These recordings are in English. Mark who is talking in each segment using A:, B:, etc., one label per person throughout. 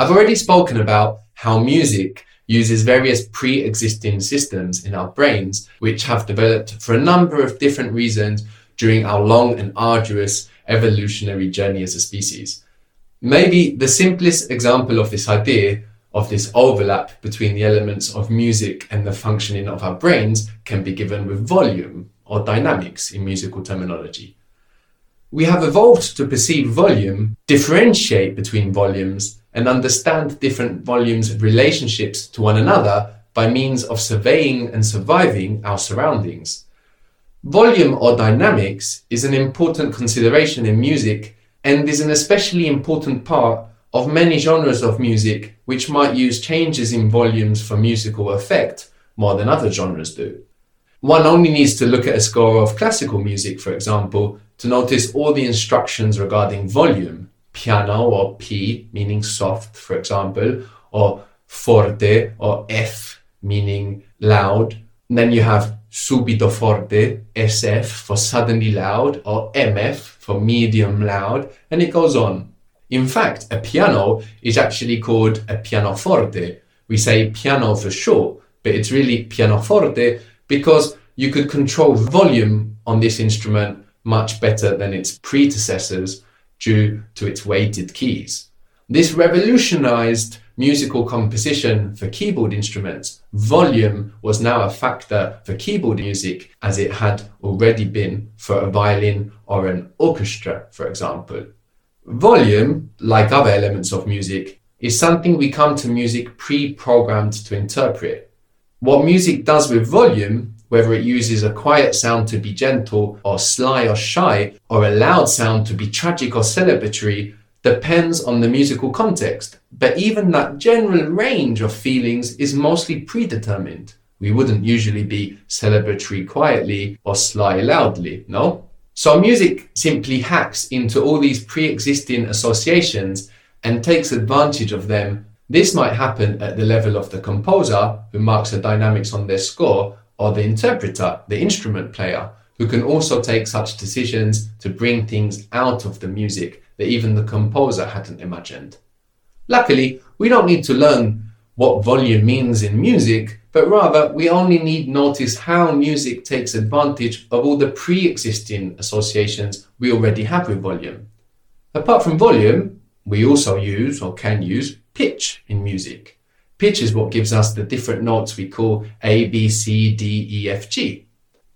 A: I've already spoken about how music uses various pre-existing systems in our brains, which have developed for a number of different reasons during our long and arduous evolutionary journey as a species. Maybe the simplest example of this idea of this overlap between the elements of music and the functioning of our brains can be given with volume or dynamics in musical terminology. We have evolved to perceive volume, differentiate between volumes, and understand different volumes' relationships to one another by means of surveying and surviving our surroundings. Volume or dynamics is an important consideration in music and is an especially important part of many genres of music which might use changes in volumes for musical effect more than other genres do. One only needs to look at a score of classical music, for example, to notice all the instructions regarding volume, piano or P meaning soft, for example, or forte or F meaning loud. And then you have subito forte, SF for suddenly loud, or MF for medium loud, and it goes on. In fact, a piano is actually called a pianoforte. We say piano for short, but it's really pianoforte because you could control volume on this instrument much better than its predecessors due to its weighted keys. This revolutionized musical composition for keyboard instruments. Volume was now a factor for keyboard music as it had already been for a violin or an orchestra, for example. Volume, like other elements of music, is something we come to music pre-programmed to interpret. What music does with volume, whether it uses a quiet sound to be gentle or sly or shy, or a loud sound to be tragic or celebratory, depends on the musical context. But even that general range of feelings is mostly predetermined. We wouldn't usually be celebratory quietly or sly loudly, no? So music simply hacks into all these pre-existing associations and takes advantage of them. This might happen at the level of the composer, who marks the dynamics on their score, or the interpreter, the instrument player, who can also take such decisions to bring things out of the music that even the composer hadn't imagined. Luckily, we don't need to learn what volume means in music but rather we only need notice how music takes advantage of all the pre-existing associations we already have with volume. Apart from volume, we also use or can use pitch in music. Pitch is what gives us the different notes we call A, B, C, D, E, F, G.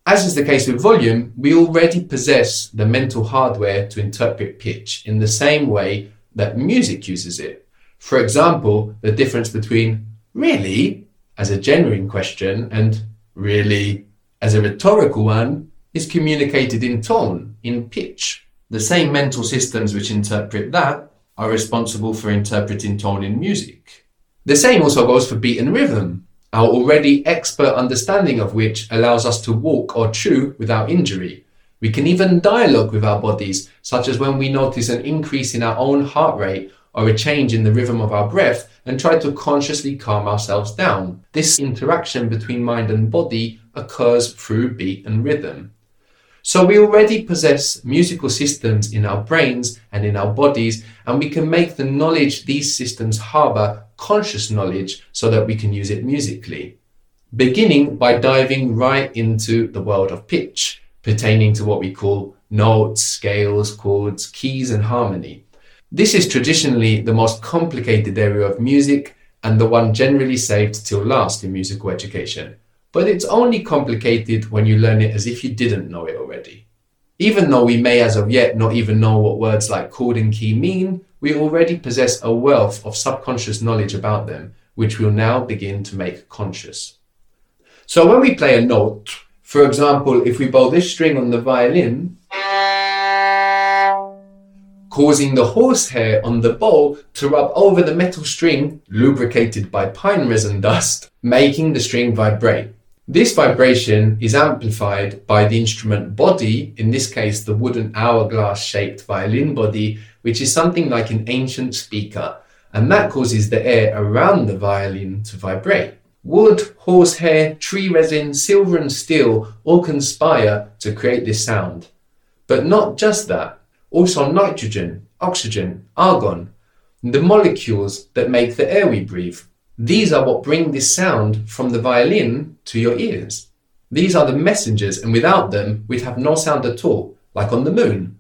A: As is the case with volume, we already possess the mental hardware to interpret pitch in the same way that music uses it. For example, the difference between really as a genuine question and really as a rhetorical one is communicated in tone, in pitch. The same mental systems which interpret that are responsible for interpreting tone in music. The same also goes for beat and rhythm, our already expert understanding of which allows us to walk or chew without injury. We can even dialogue with our bodies, such as when we notice an increase in our own heart rate or a change in the rhythm of our breath and try to consciously calm ourselves down. This interaction between mind and body occurs through beat and rhythm. So we already possess musical systems in our brains and in our bodies, and we can make the knowledge these systems harbor conscious knowledge so that we can use it musically. Beginning by diving right into the world of pitch, pertaining to what we call notes, scales, chords, keys, and harmony. This is traditionally the most complicated area of music and the one generally saved till last in musical education. But it's only complicated when you learn it as if you didn't know it already. Even though we may as of yet not even know what words like chord and key mean, we already possess a wealth of subconscious knowledge about them, which we'll now begin to make conscious. So when we play a note, for example, if we bow this string on the violin, causing the horsehair on the bow to rub over the metal string, lubricated by pine resin dust, making the string vibrate. This vibration is amplified by the instrument body, in this case the wooden hourglass shaped violin body, which is something like an ancient speaker, and that causes the air around the violin to vibrate. Wood, horsehair, tree resin, silver, and steel all conspire to create this sound. But not just that also nitrogen, oxygen, argon. the molecules that make the air we breathe. These are what bring this sound from the violin to your ears. These are the messengers, and without them, we'd have no sound at all, like on the moon.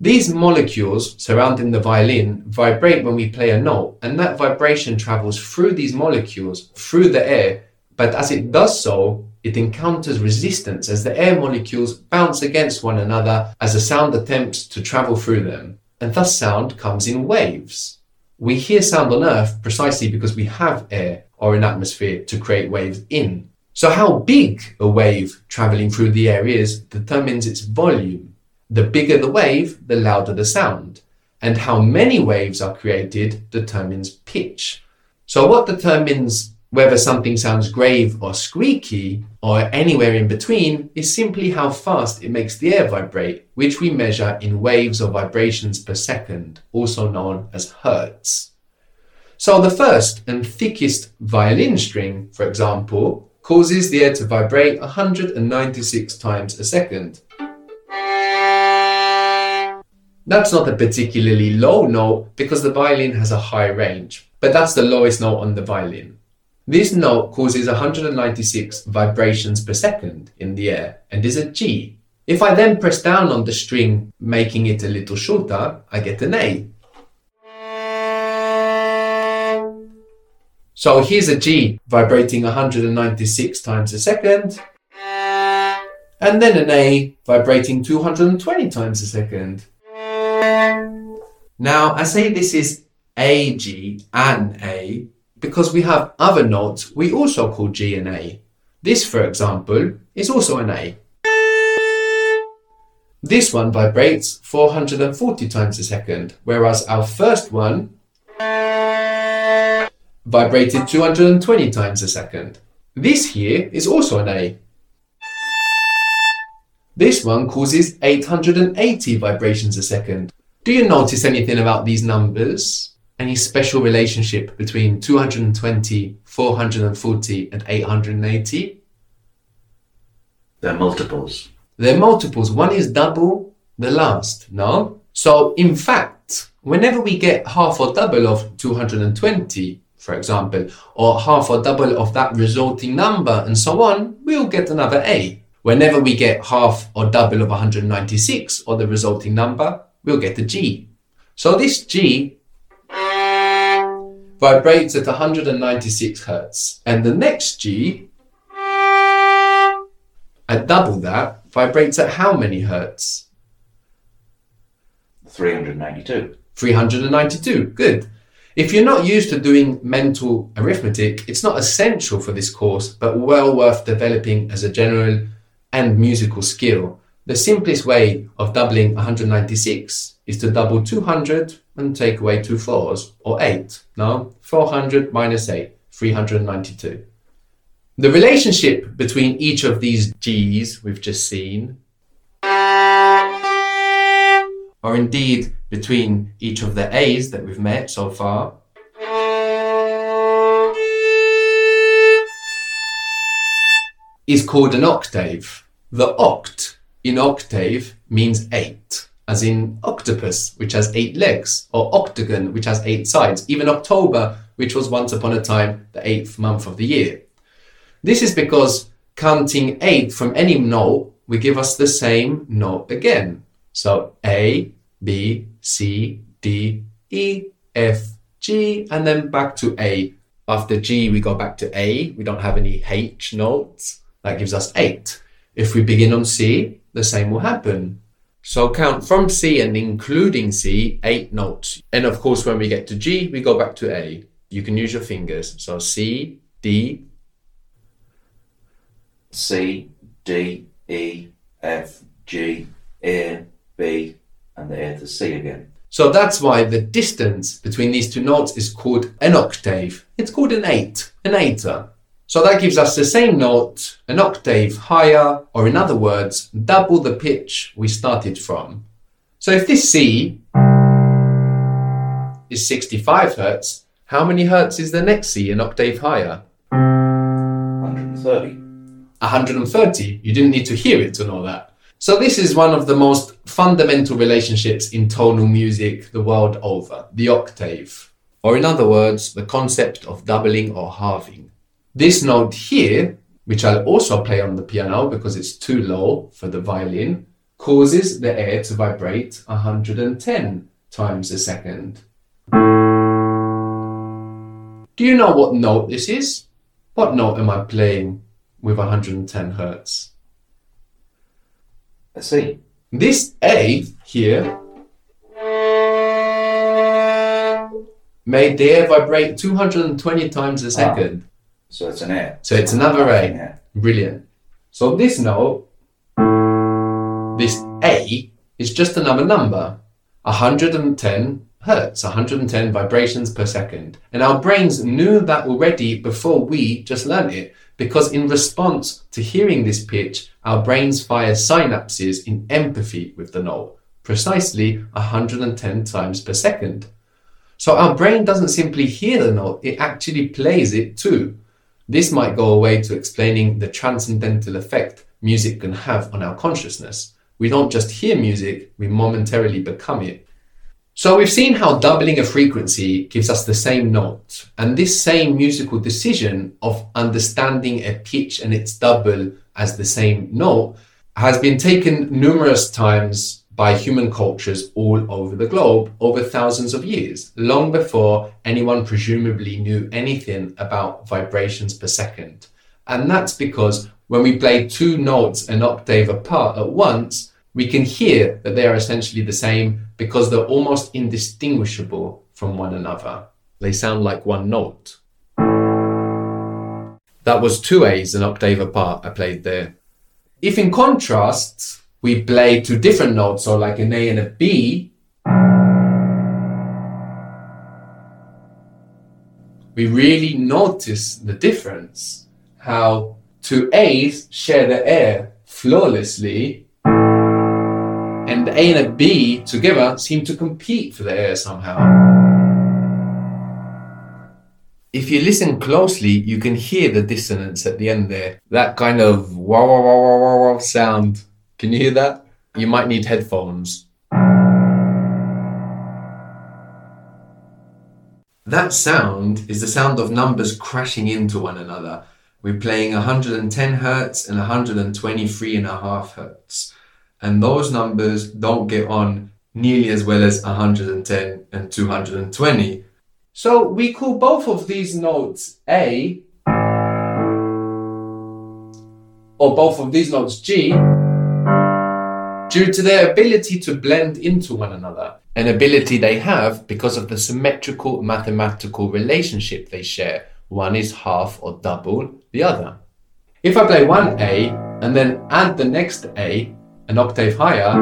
A: These molecules surrounding the violin vibrate when we play a note, and that vibration travels through these molecules, through the air, but as it does so, it encounters resistance as the air molecules bounce against one another as the sound attempts to travel through them, and thus sound comes in waves. We hear sound on Earth precisely because we have air or an atmosphere to create waves in. So, how big a wave traveling through the air is determines its volume. The bigger the wave, the louder the sound. And how many waves are created determines pitch. So, what determines whether something sounds grave or squeaky or anywhere in between is simply how fast it makes the air vibrate, which we measure in waves or vibrations per second, also known as hertz. So, the first and thickest violin string, for example, causes the air to vibrate 196 times a second. That's not a particularly low note because the violin has a high range, but that's the lowest note on the violin. This note causes 196 vibrations per second in the air and is a G. If I then press down on the string, making it a little shorter, I get an A. So here's a G vibrating 196 times a second, and then an A vibrating 220 times a second. Now, I say this is A G and A because we have other notes we also call G and A. This, for example, is also an A. This one vibrates 440 times a second, whereas our first one vibrated 220 times a second. This here is also an A. This one causes 880 vibrations a second. Do you notice anything about these numbers? Any special relationship between 220, 440 and 880?
B: They're multiples.
A: They're multiples. One is double the last, no? So in fact, whenever we get half or double of 220, for example, or half or double of that resulting number and so on, we'll get another A. Whenever we get half or double of 196 or the resulting number, we'll get a G. So this G vibrates at 196 hertz. And the next G, at double that, vibrates at how many hertz?
B: 392.
A: 392. Good. If you're not used to doing mental arithmetic, it's not essential for this course, but well worth developing as a general and musical skill. The simplest way of doubling 196 is to double 200 and take away two fours, or 8. No, 400 minus 8, 392. The relationship between each of these G's we've just seen, or indeed between each of the A's that we've met so far, is called an octave. The oct in octave means eight, as in octopus, which has eight legs, or octagon, which has eight sides, even October, which was once upon a time the eighth month of the year. This is because counting eight from any note will give us the same note again. So A, B, C, D, E, F, G, and then back to A. After G, we go back to A. We don't have any H notes. That gives us eight. If we begin on C, the same will happen. So count from C and including C, eight notes. And of course, when we get to G, we go back to A. You can use your fingers. So C, D,
B: C, D, E, F, G, A, B, and the A to C again.
A: So that's why the distance between these two notes is called an octave. It's called an eight, an eighter. So that gives us the same note an octave higher, or in other words, double the pitch we started from. So if this C is 65 hertz, how many hertz is the next C an octave higher?
B: 130.
A: 130. You didn't need to hear it to know that. So this is one of the most fundamental relationships in tonal music the world over, the octave. or in other words, the concept of doubling or halving. This note here, which I'll also play on the piano because it's too low for the violin, causes the air to vibrate 110 times a second. Do you know what note this is? What note am I playing with 110 hertz?
B: A C.
A: This A here made the air vibrate 220 times a ah. second.
B: So it's an A.
A: So it's another A.
B: Yeah.
A: Brilliant. So this note, this A, is just another number. 110 hertz, 110 vibrations per second. And our brains knew that already before we just learned it. Because in response to hearing this pitch, our brains fire synapses in empathy with the note, precisely 110 times per second. So our brain doesn't simply hear the note, it actually plays it too. This might go away to explaining the transcendental effect music can have on our consciousness. We don't just hear music, we momentarily become it. So we've seen how doubling a frequency gives us the same note, and this same musical decision of understanding a pitch and its double as the same note has been taken numerous times by human cultures all over the globe over thousands of years, long before anyone presumably knew anything about vibrations per second. And that's because when we play two notes an octave apart at once, we can hear that they are essentially the same because they're almost indistinguishable from one another. They sound like one note. That was two A's an octave apart I played there. If in contrast, we play two different notes, so like an A and a B, we really notice the difference. How two A's share the air flawlessly, and A and a B together seem to compete for the air somehow. If you listen closely, you can hear the dissonance at the end there. That kind of wow wow wow wow, wow sound. Can you hear that? You might need headphones. That sound is the sound of numbers crashing into one another. We're playing 110 hertz and 123 and a half hertz. And those numbers don't get on nearly as well as 110 and 220. So we call both of these notes A or both of these notes G due to their ability to blend into one another, an ability they have because of the symmetrical mathematical relationship they share. One is half or double the other. If I play one A and then add the next A an octave higher,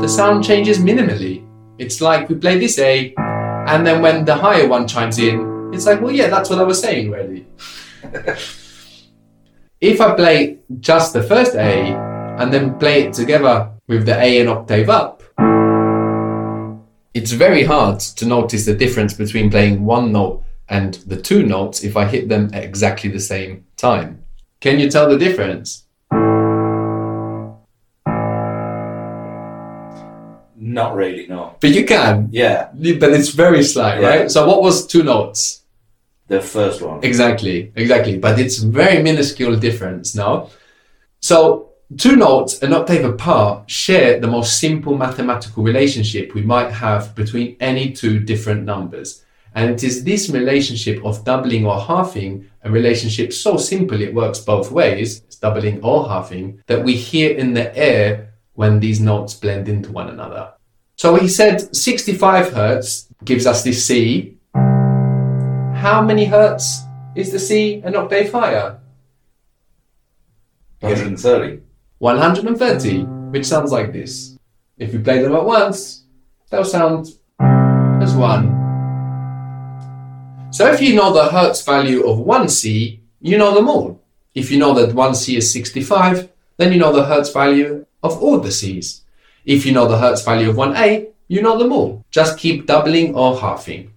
A: the sound changes minimally. It's like we play this A, and then when the higher one chimes in, it's like, well, yeah, that's what I was saying, really. if I play just the first A and then play it together with the A an octave up, it's very hard to notice the difference between playing one note and the two notes if I hit them at exactly the same time. Can you tell the difference?
B: Not really, no.
A: But you can.
B: Yeah,
A: But it's very slight,
B: Yeah.
A: right? So what was two notes?
B: the first one.
A: Exactly, exactly. But it's very minuscule difference now. So two notes an octave apart share the most simple mathematical relationship we might have between any two different numbers. And it is this relationship of doubling or halving, a relationship so simple it works both ways, it's doubling or halving, that we hear in the air when these notes blend into one another. So he said 65 hertz gives us this C. How many hertz is the C an octave higher?
B: 130.
A: 130, which sounds like this. If you play them at once, they'll sound as one. So if you know the hertz value of 1C, you know them all. If you know that 1C is 65, then you know the hertz value of all the Cs. If you know the hertz value of 1A, you know them all. Just keep doubling or halving.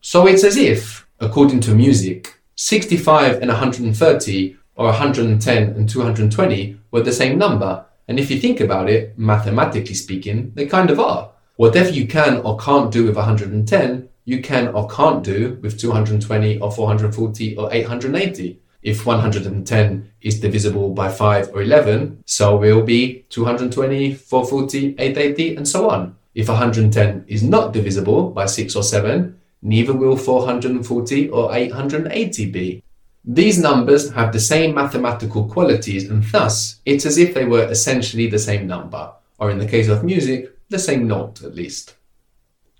A: So it's as if, according to music, 65 and 130 or 110 and 220 were the same number. And if you think about it, mathematically speaking, they kind of are. Whatever you can or can't do with 110, you can or can't do with 220 or 440 or 880. If 110 is divisible by 5 or 11, so will be 220, 440, 880, and so on. If 110 is not divisible by 6 or 7, neither will 440 or 880 be. These numbers have the same mathematical qualities and thus it's as if they were essentially the same number, or in the case of music, the same note at least.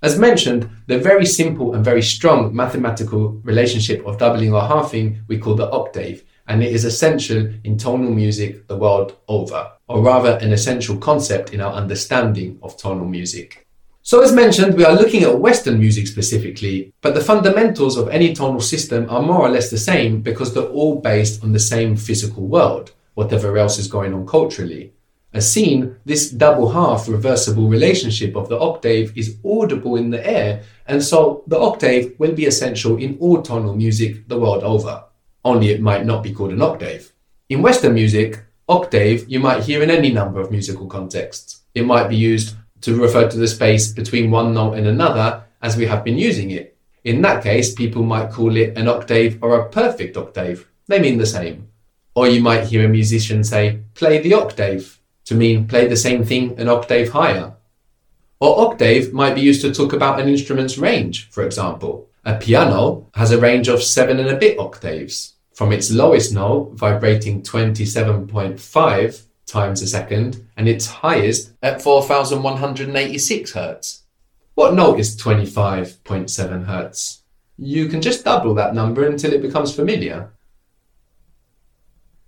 A: As mentioned, the very simple and very strong mathematical relationship of doubling or halving we call the octave, and it is essential in tonal music the world over, or rather an essential concept in our understanding of tonal music. So as mentioned, we are looking at Western music specifically, but the fundamentals of any tonal system are more or less the same because they're all based on the same physical world, whatever else is going on culturally. As seen, this double half reversible relationship of the octave is audible in the air, and so the octave will be essential in all tonal music the world over. Only it might not be called an octave. In Western music, octave you might hear in any number of musical contexts. It might be used to refer to the space between one note and another as we have been using it. In that case, people might call it an octave or a perfect octave. They mean the same. Or you might hear a musician say, play the octave, to mean play the same thing an octave higher. Or octave might be used to talk about an instrument's range, for example. A piano has a range of seven and a bit octaves, from its lowest note, vibrating 27.5 times a second and its highest at 4186 Hz. What note is 25.7 Hz? You can just double that number until it becomes familiar.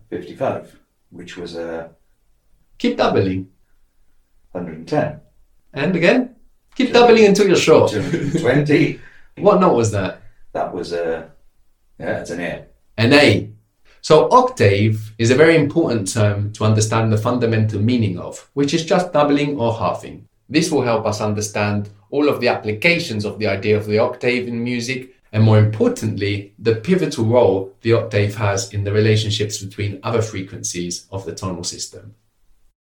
B: 55, which was uh,
A: Keep doubling.
B: 110.
A: And again, keep doubling until you're sure.
B: 220.
A: What note was that?
B: that was a, yeah, it's an A.
A: An A. So octave is a very important term to understand the fundamental meaning of, which is just doubling or halving. This will help us understand all of the applications of the idea of the octave in music, and more importantly, the pivotal role the octave has in the relationships between other frequencies of the tonal system.